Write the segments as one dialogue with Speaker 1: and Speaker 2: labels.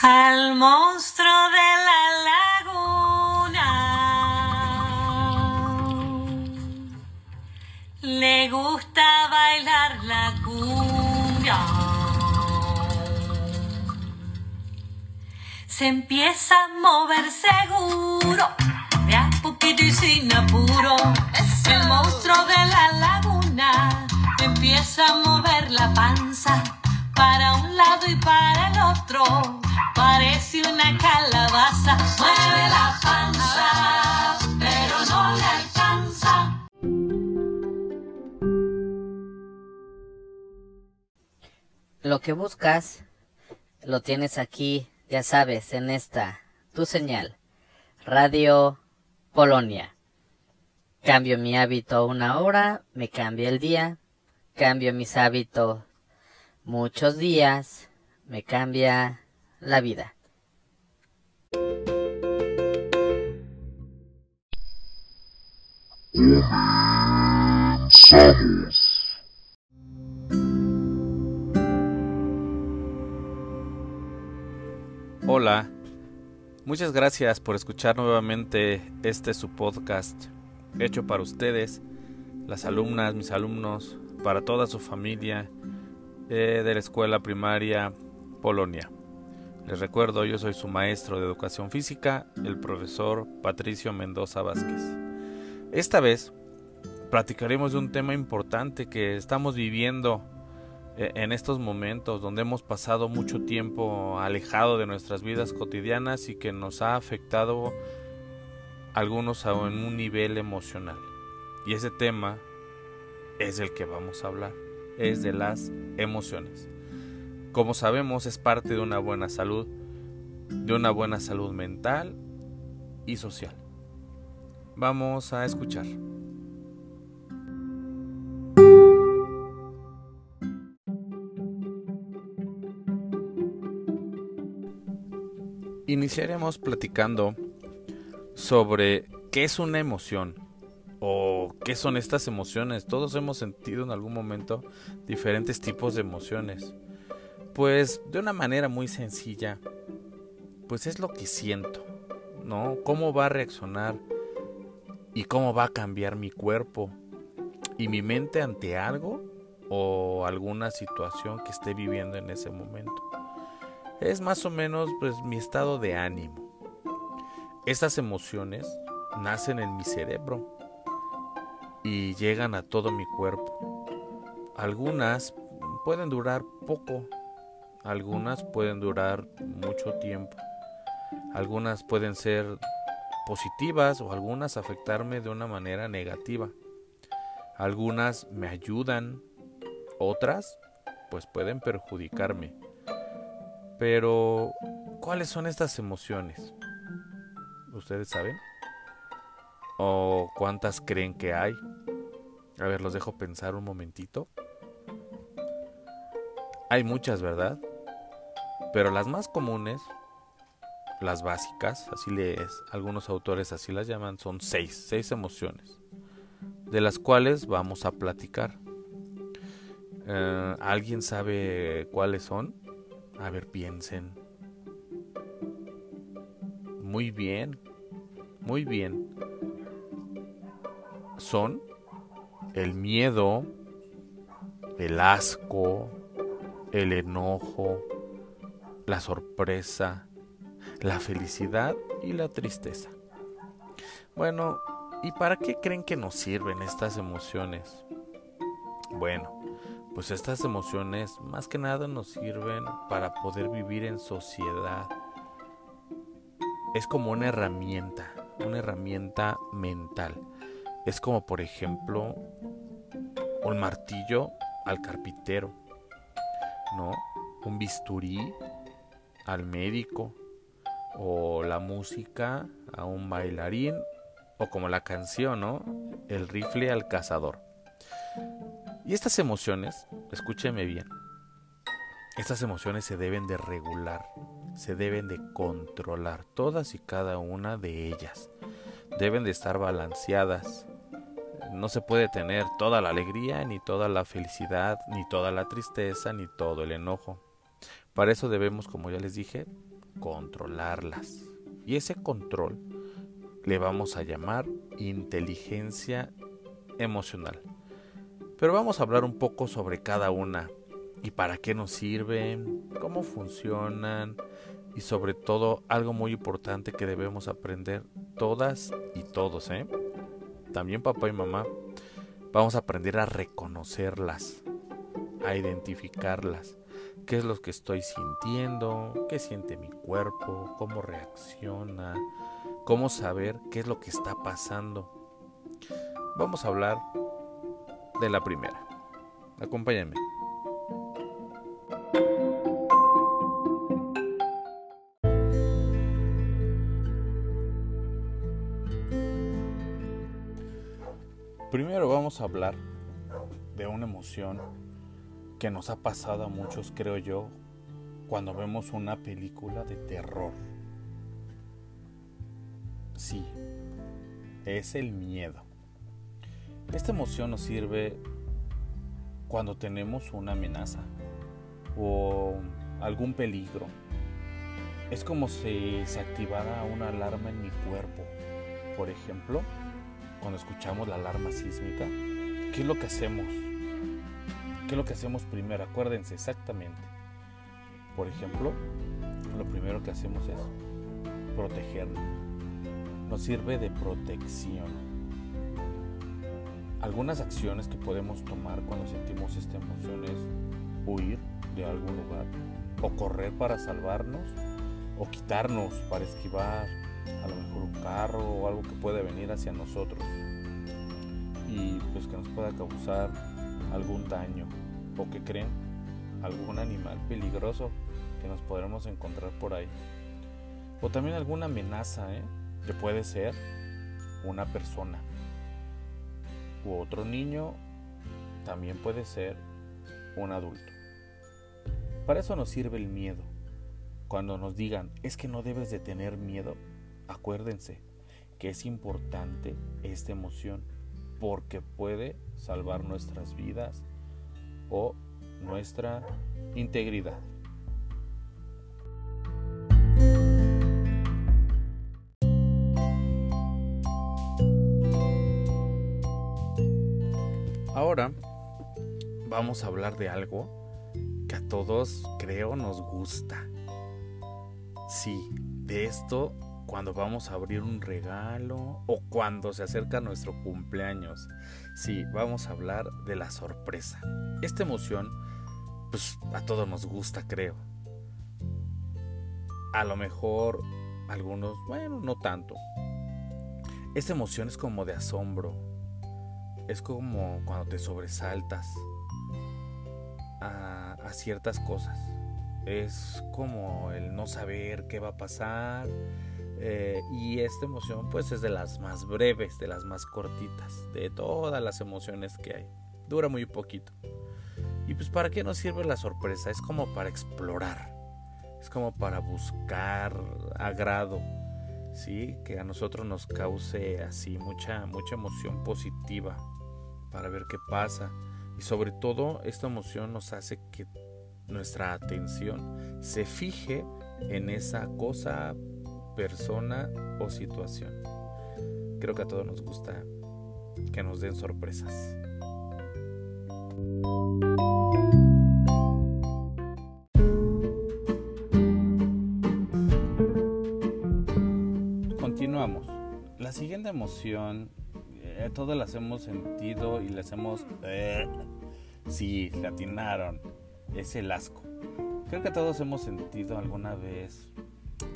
Speaker 1: Al monstruo de la laguna le gusta bailar la cumbia. Se empieza a mover seguro, de a poquito y sin apuro. El monstruo de la laguna empieza a mover la panza para un lado y para el otro. Parece una calabaza, mueve la panza, pero no le alcanza.
Speaker 2: Lo que buscas lo tienes aquí, ya sabes, en esta, tu señal, Radio Polonia. Cambio mi hábito una hora, me cambia el día, cambio mis hábitos muchos días, me cambia la vida.
Speaker 3: Comenzamos.
Speaker 4: Hola, muchas gracias por escuchar nuevamente este su podcast hecho para ustedes, las alumnas, mis alumnos, para toda su familia eh, de la escuela primaria Polonia. Les recuerdo, yo soy su maestro de educación física, el profesor Patricio Mendoza Vázquez. Esta vez platicaremos de un tema importante que estamos viviendo eh, en estos momentos donde hemos pasado mucho tiempo alejado de nuestras vidas cotidianas y que nos ha afectado algunos en un nivel emocional. Y ese tema es el que vamos a hablar, es de las emociones. Como sabemos es parte de una buena salud, de una buena salud mental y social. Vamos a escuchar. Iniciaremos platicando sobre qué es una emoción o qué son estas emociones. Todos hemos sentido en algún momento diferentes tipos de emociones. Pues de una manera muy sencilla, pues es lo que siento, ¿no? ¿Cómo va a reaccionar y cómo va a cambiar mi cuerpo y mi mente ante algo o alguna situación que esté viviendo en ese momento? Es más o menos pues mi estado de ánimo. Estas emociones nacen en mi cerebro y llegan a todo mi cuerpo. Algunas pueden durar poco, algunas pueden durar mucho tiempo, algunas pueden ser positivas o algunas afectarme de una manera negativa. Algunas me ayudan, otras pues pueden perjudicarme. Pero, ¿cuáles son estas emociones? ¿Ustedes saben? ¿O cuántas creen que hay? A ver, los dejo pensar un momentito. Hay muchas, ¿verdad? Pero las más comunes, las básicas, así lees, algunos autores así las llaman, son seis, seis emociones, de las cuales vamos a platicar. Eh, ¿Alguien sabe cuáles son? A ver, piensen. Muy bien, muy bien. Son el miedo, el asco, el enojo, la sorpresa, la felicidad y la tristeza. Bueno, ¿y para qué creen que nos sirven estas emociones? Bueno, pues estas emociones más que nada nos sirven para poder vivir en sociedad. Es como una herramienta, una herramienta mental. Es como por ejemplo un martillo al carpintero, ¿no? Un bisturí al médico o la música a un bailarín o como la canción, ¿no? El rifle al cazador. Y estas emociones, escúcheme bien, estas emociones se deben de regular, se deben de controlar, todas y cada una de ellas. Deben de estar balanceadas. No se puede tener toda la alegría, ni toda la felicidad, ni toda la tristeza, ni todo el enojo. Para eso debemos, como ya les dije, controlarlas. Y ese control le vamos a llamar inteligencia emocional. Pero vamos a hablar un poco sobre cada una y para qué nos sirven, cómo funcionan y sobre todo algo muy importante que debemos aprender todas y todos, ¿eh? También papá y mamá. Vamos a aprender a reconocerlas, a identificarlas. ¿Qué es lo que estoy sintiendo? ¿Qué siente mi cuerpo? ¿Cómo reacciona? ¿Cómo saber qué es lo que está pasando? Vamos a hablar de la primera. Acompáñenme. Primero vamos a hablar de una emoción que nos ha pasado a muchos, creo yo, cuando vemos una película de terror. Sí, es el miedo. Esta emoción nos sirve cuando tenemos una amenaza o algún peligro. Es como si se activara una alarma en mi cuerpo. Por ejemplo, cuando escuchamos la alarma sísmica, ¿qué es lo que hacemos? ¿Qué es lo que hacemos primero? Acuérdense exactamente. Por ejemplo, lo primero que hacemos es protegernos. Nos sirve de protección. Algunas acciones que podemos tomar cuando sentimos esta emoción es huir de algún lugar o correr para salvarnos o quitarnos para esquivar a lo mejor un carro o algo que puede venir hacia nosotros y pues que nos pueda causar algún daño o que creen algún animal peligroso que nos podremos encontrar por ahí. O también alguna amenaza ¿eh? que puede ser una persona u otro niño también puede ser un adulto. Para eso nos sirve el miedo. Cuando nos digan es que no debes de tener miedo Acuérdense que es importante esta emoción porque puede salvar nuestras vidas o nuestra integridad. Ahora vamos a hablar de algo que a todos creo nos gusta. Sí, de esto cuando vamos a abrir un regalo o cuando se acerca nuestro cumpleaños. Sí, vamos a hablar de la sorpresa. Esta emoción, pues a todos nos gusta, creo. A lo mejor algunos, bueno, no tanto. Esta emoción es como de asombro. Es como cuando te sobresaltas a, ciertas cosas. Es como el no saber qué va a pasar eh, y esta emoción pues es de las más breves, de las más cortitas, de todas las emociones que hay. Dura muy poquito. Y pues para qué nos sirve la sorpresa? Es como para explorar. Es como para buscar agrado. ¿Sí? Que a nosotros nos cause así mucha mucha emoción positiva para ver qué pasa y sobre todo esta emoción nos hace que nuestra atención se fije en esa cosa persona o situación. Creo que a todos nos gusta que nos den sorpresas. Continuamos. La siguiente emoción, eh, todas las hemos sentido y las hemos... Eh, sí, la atinaron. Es el asco. Creo que todos hemos sentido alguna vez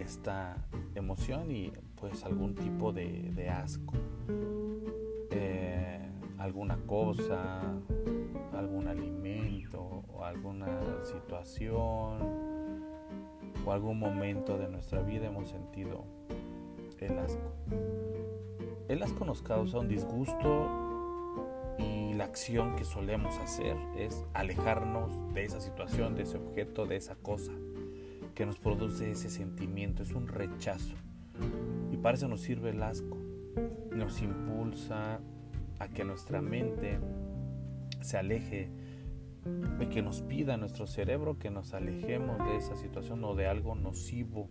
Speaker 4: esta emoción y pues algún tipo de, asco. Eh, alguna cosa, algún alimento o alguna situación o algún momento de nuestra vida hemos sentido el asco. El asco nos causa un disgusto y la acción que solemos hacer es alejarnos de esa situación, de ese objeto, de esa cosa que nos produce ese sentimiento, es un rechazo. Y para eso nos sirve el asco. Nos impulsa a que nuestra mente se aleje de que nos pida nuestro cerebro que nos alejemos de esa situación o de algo nocivo.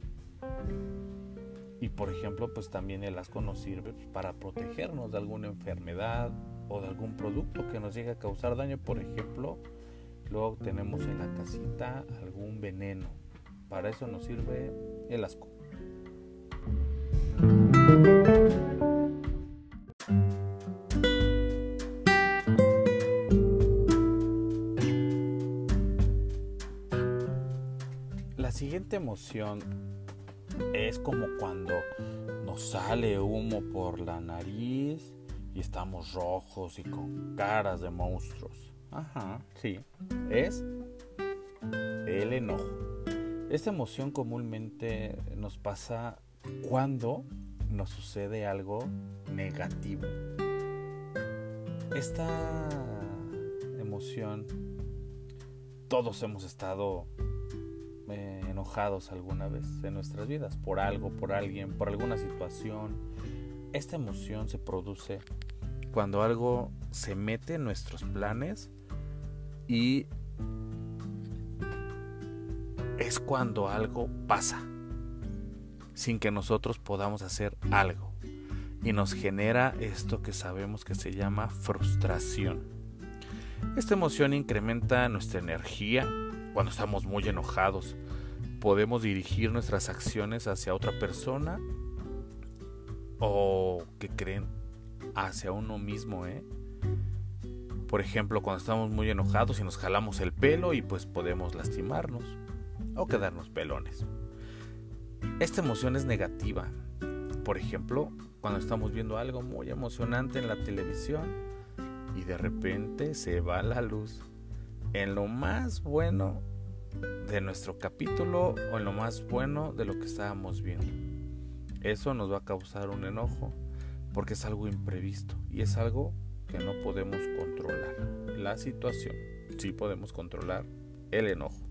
Speaker 4: Y por ejemplo, pues también el asco nos sirve para protegernos de alguna enfermedad o de algún producto que nos llegue a causar daño. Por ejemplo, luego tenemos en la casita algún veneno. Para eso nos sirve el asco. La siguiente emoción es como cuando nos sale humo por la nariz y estamos rojos y con caras de monstruos. Ajá, sí, es el enojo. Esta emoción comúnmente nos pasa cuando nos sucede algo negativo. Esta emoción, todos hemos estado eh, enojados alguna vez en nuestras vidas por algo, por alguien, por alguna situación. Esta emoción se produce cuando algo se mete en nuestros planes y es cuando algo pasa sin que nosotros podamos hacer algo y nos genera esto que sabemos que se llama frustración. Esta emoción incrementa nuestra energía cuando estamos muy enojados. Podemos dirigir nuestras acciones hacia otra persona o que creen hacia uno mismo, ¿eh? Por ejemplo, cuando estamos muy enojados y nos jalamos el pelo y pues podemos lastimarnos o quedarnos pelones. Esta emoción es negativa. Por ejemplo, cuando estamos viendo algo muy emocionante en la televisión y de repente se va la luz en lo más bueno de nuestro capítulo o en lo más bueno de lo que estábamos viendo. Eso nos va a causar un enojo porque es algo imprevisto y es algo que no podemos controlar. La situación, sí podemos controlar el enojo.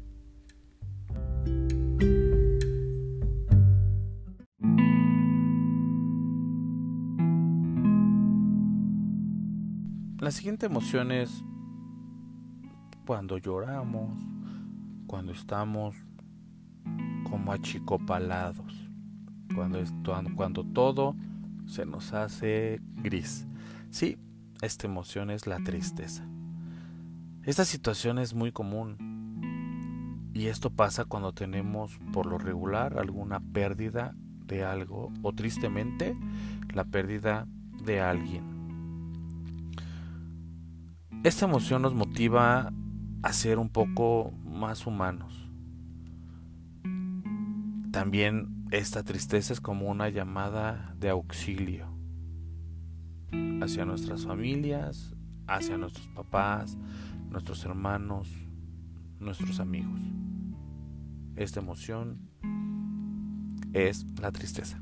Speaker 4: La siguiente emoción es cuando lloramos, cuando estamos como achicopalados, cuando, cuando todo se nos hace gris. Sí, esta emoción es la tristeza. Esta situación es muy común y esto pasa cuando tenemos por lo regular alguna pérdida de algo o tristemente la pérdida de alguien. Esta emoción nos motiva a ser un poco más humanos. También esta tristeza es como una llamada de auxilio hacia nuestras familias, hacia nuestros papás, nuestros hermanos, nuestros amigos. Esta emoción es la tristeza.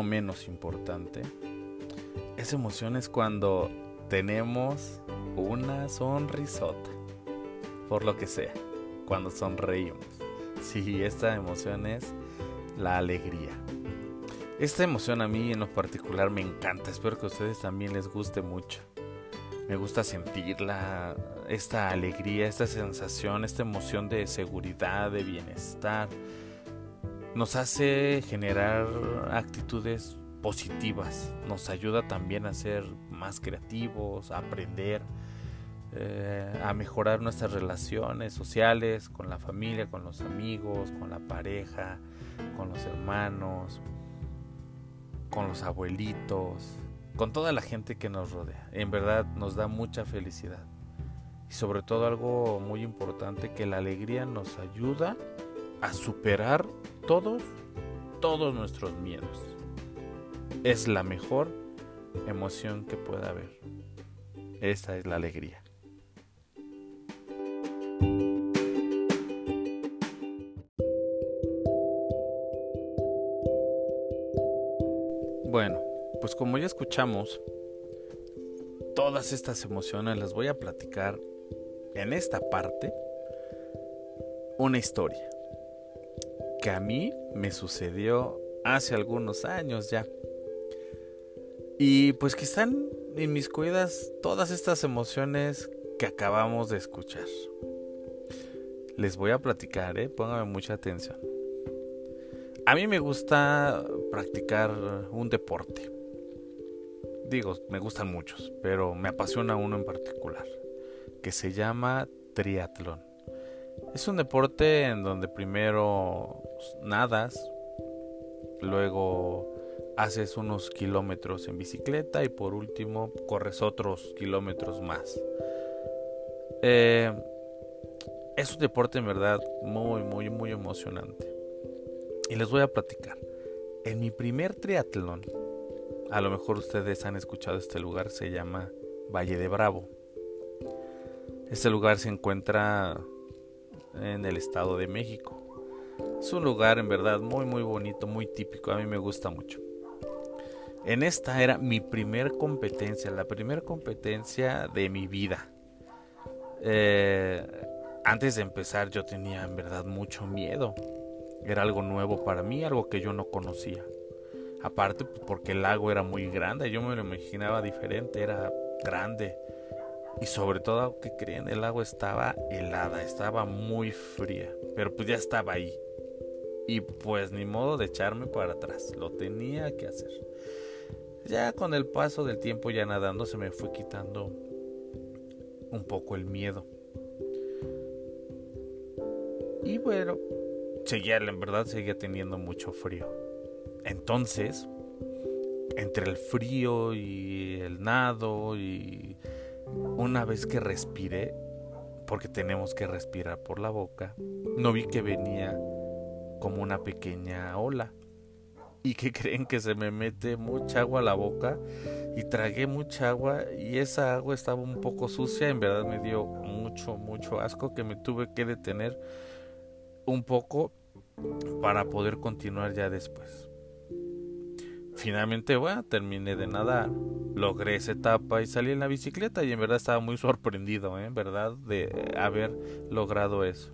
Speaker 4: No menos importante, esa emoción es cuando tenemos una sonrisota, por lo que sea, cuando sonreímos. Sí, esta emoción es la alegría. Esta emoción a mí en lo particular me encanta, espero que a ustedes también les guste mucho. Me gusta sentirla, esta alegría, esta sensación, esta emoción de seguridad, de bienestar. Nos hace generar actitudes positivas, nos ayuda también a ser más creativos, a aprender, eh, a mejorar nuestras relaciones sociales con la familia, con los amigos, con la pareja, con los hermanos, con los abuelitos, con toda la gente que nos rodea. En verdad nos da mucha felicidad. Y sobre todo algo muy importante, que la alegría nos ayuda a superar todos, todos nuestros miedos es la mejor emoción que pueda haber. Esta es la alegría. Bueno, pues como ya escuchamos, todas estas emociones las voy a platicar en esta parte una historia. Que a mí me sucedió hace algunos años ya. Y pues que están inmiscuidas todas estas emociones que acabamos de escuchar. Les voy a platicar, ¿eh? pónganme mucha atención. A mí me gusta practicar un deporte. Digo, me gustan muchos, pero me apasiona uno en particular, que se llama triatlón. Es un deporte en donde primero nadas, luego haces unos kilómetros en bicicleta y por último corres otros kilómetros más. Eh, es un deporte en verdad muy, muy, muy emocionante. Y les voy a platicar. En mi primer triatlón, a lo mejor ustedes han escuchado este lugar, se llama Valle de Bravo. Este lugar se encuentra en el Estado de México. Es un lugar en verdad muy muy bonito, muy típico, a mí me gusta mucho. En esta era mi primer competencia, la primera competencia de mi vida. Eh, antes de empezar yo tenía en verdad mucho miedo. Era algo nuevo para mí, algo que yo no conocía. Aparte pues, porque el lago era muy grande, yo me lo imaginaba diferente, era grande. Y sobre todo, que creen, el agua estaba helada, estaba muy fría, pero pues ya estaba ahí. Y pues ni modo de echarme para atrás, lo tenía que hacer. Ya con el paso del tiempo ya nadando se me fue quitando un poco el miedo. Y bueno, seguía, en verdad seguía teniendo mucho frío. Entonces, entre el frío y el nado y una vez que respiré, porque tenemos que respirar por la boca, no vi que venía como una pequeña ola. ¿Y que creen que se me mete mucha agua a la boca? Y tragué mucha agua y esa agua estaba un poco sucia. En verdad me dio mucho, mucho asco que me tuve que detener un poco para poder continuar ya después. Finalmente, bueno, terminé de nadar, logré esa etapa y salí en la bicicleta y en verdad estaba muy sorprendido, ¿eh? en verdad, de haber logrado eso.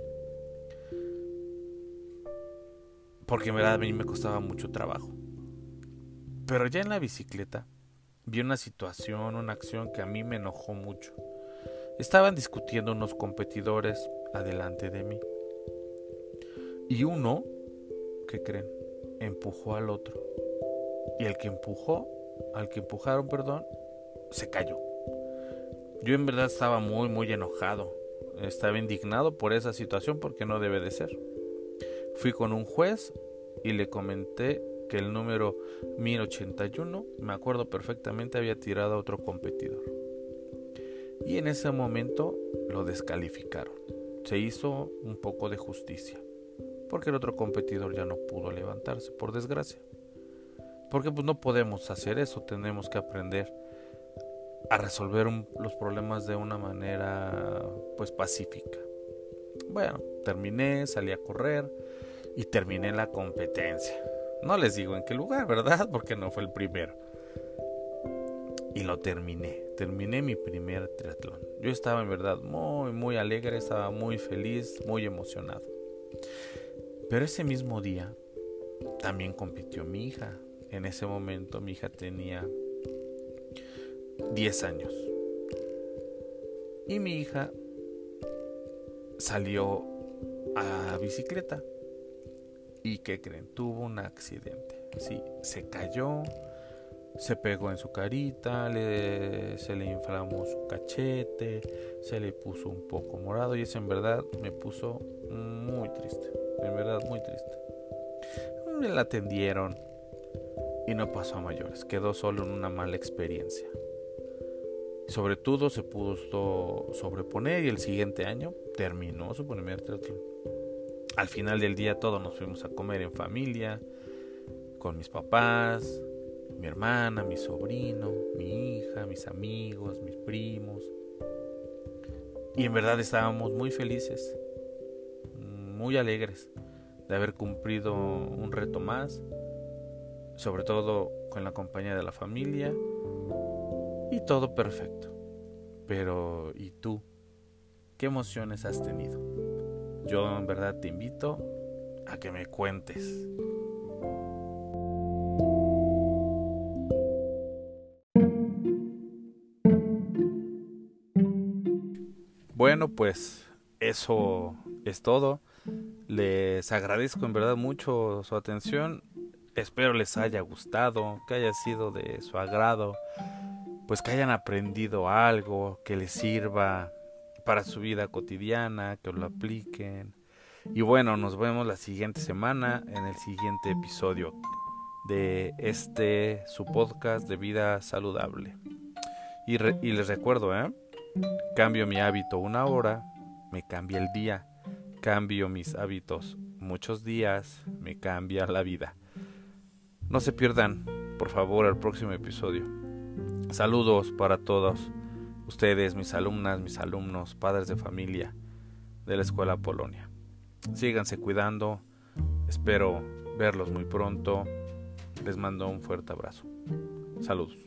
Speaker 4: Porque en verdad a mí me costaba mucho trabajo. Pero ya en la bicicleta vi una situación, una acción que a mí me enojó mucho. Estaban discutiendo unos competidores adelante de mí. Y uno, ¿qué creen? Empujó al otro. Y el que empujó, al que empujaron, perdón, se cayó. Yo en verdad estaba muy, muy enojado. Estaba indignado por esa situación porque no debe de ser. Fui con un juez y le comenté que el número 1081, me acuerdo perfectamente, había tirado a otro competidor. Y en ese momento lo descalificaron. Se hizo un poco de justicia, porque el otro competidor ya no pudo levantarse, por desgracia. Porque pues no podemos hacer eso, tenemos que aprender a resolver los problemas de una manera pues pacífica. Bueno, terminé, salí a correr y terminé la competencia. No les digo en qué lugar, ¿verdad? Porque no fue el primero. Y lo terminé. Terminé mi primer triatlón. Yo estaba en verdad muy, muy alegre, estaba muy feliz, muy emocionado. Pero ese mismo día también compitió mi hija. En ese momento mi hija tenía 10 años. Y mi hija salió a bicicleta. ¿Y qué creen? Tuvo un accidente. Sí, se cayó, se pegó en su carita, se le inflamó su cachete, se le puso un poco morado y eso en verdad me puso muy triste. En verdad muy triste. Me la atendieron, y no pasó a mayores, quedó solo en una mala experiencia. Sobre todo se pudo sobreponer y el siguiente año terminó su primer triatlón. Al final del día todos nos fuimos a comer en familia, con mis papás, mi hermana, mi sobrino, mi hija, mis amigos, mis primos. Y en verdad estábamos muy felices, muy alegres de haber cumplido un reto más sobre todo con la compañía de la familia y todo perfecto. Pero ¿y tú? ¿Qué emociones has tenido? Yo en verdad te invito a que me cuentes. Bueno, pues eso es todo. Les agradezco en verdad mucho su atención. Espero les haya gustado, que haya sido de su agrado, pues que hayan aprendido algo que les sirva para su vida cotidiana, que lo apliquen. Y bueno, nos vemos la siguiente semana en el siguiente episodio de este su podcast de vida saludable. Y, les recuerdo, ¿eh? Cambio mi hábito una hora, me cambia el día. Cambio mis hábitos muchos días, me cambia la vida. No se pierdan, por favor, el próximo episodio. Saludos para todos ustedes, mis alumnas, mis alumnos, padres de familia de la Escuela Polonia. Síganse cuidando, espero verlos muy pronto. Les mando un fuerte abrazo. Saludos.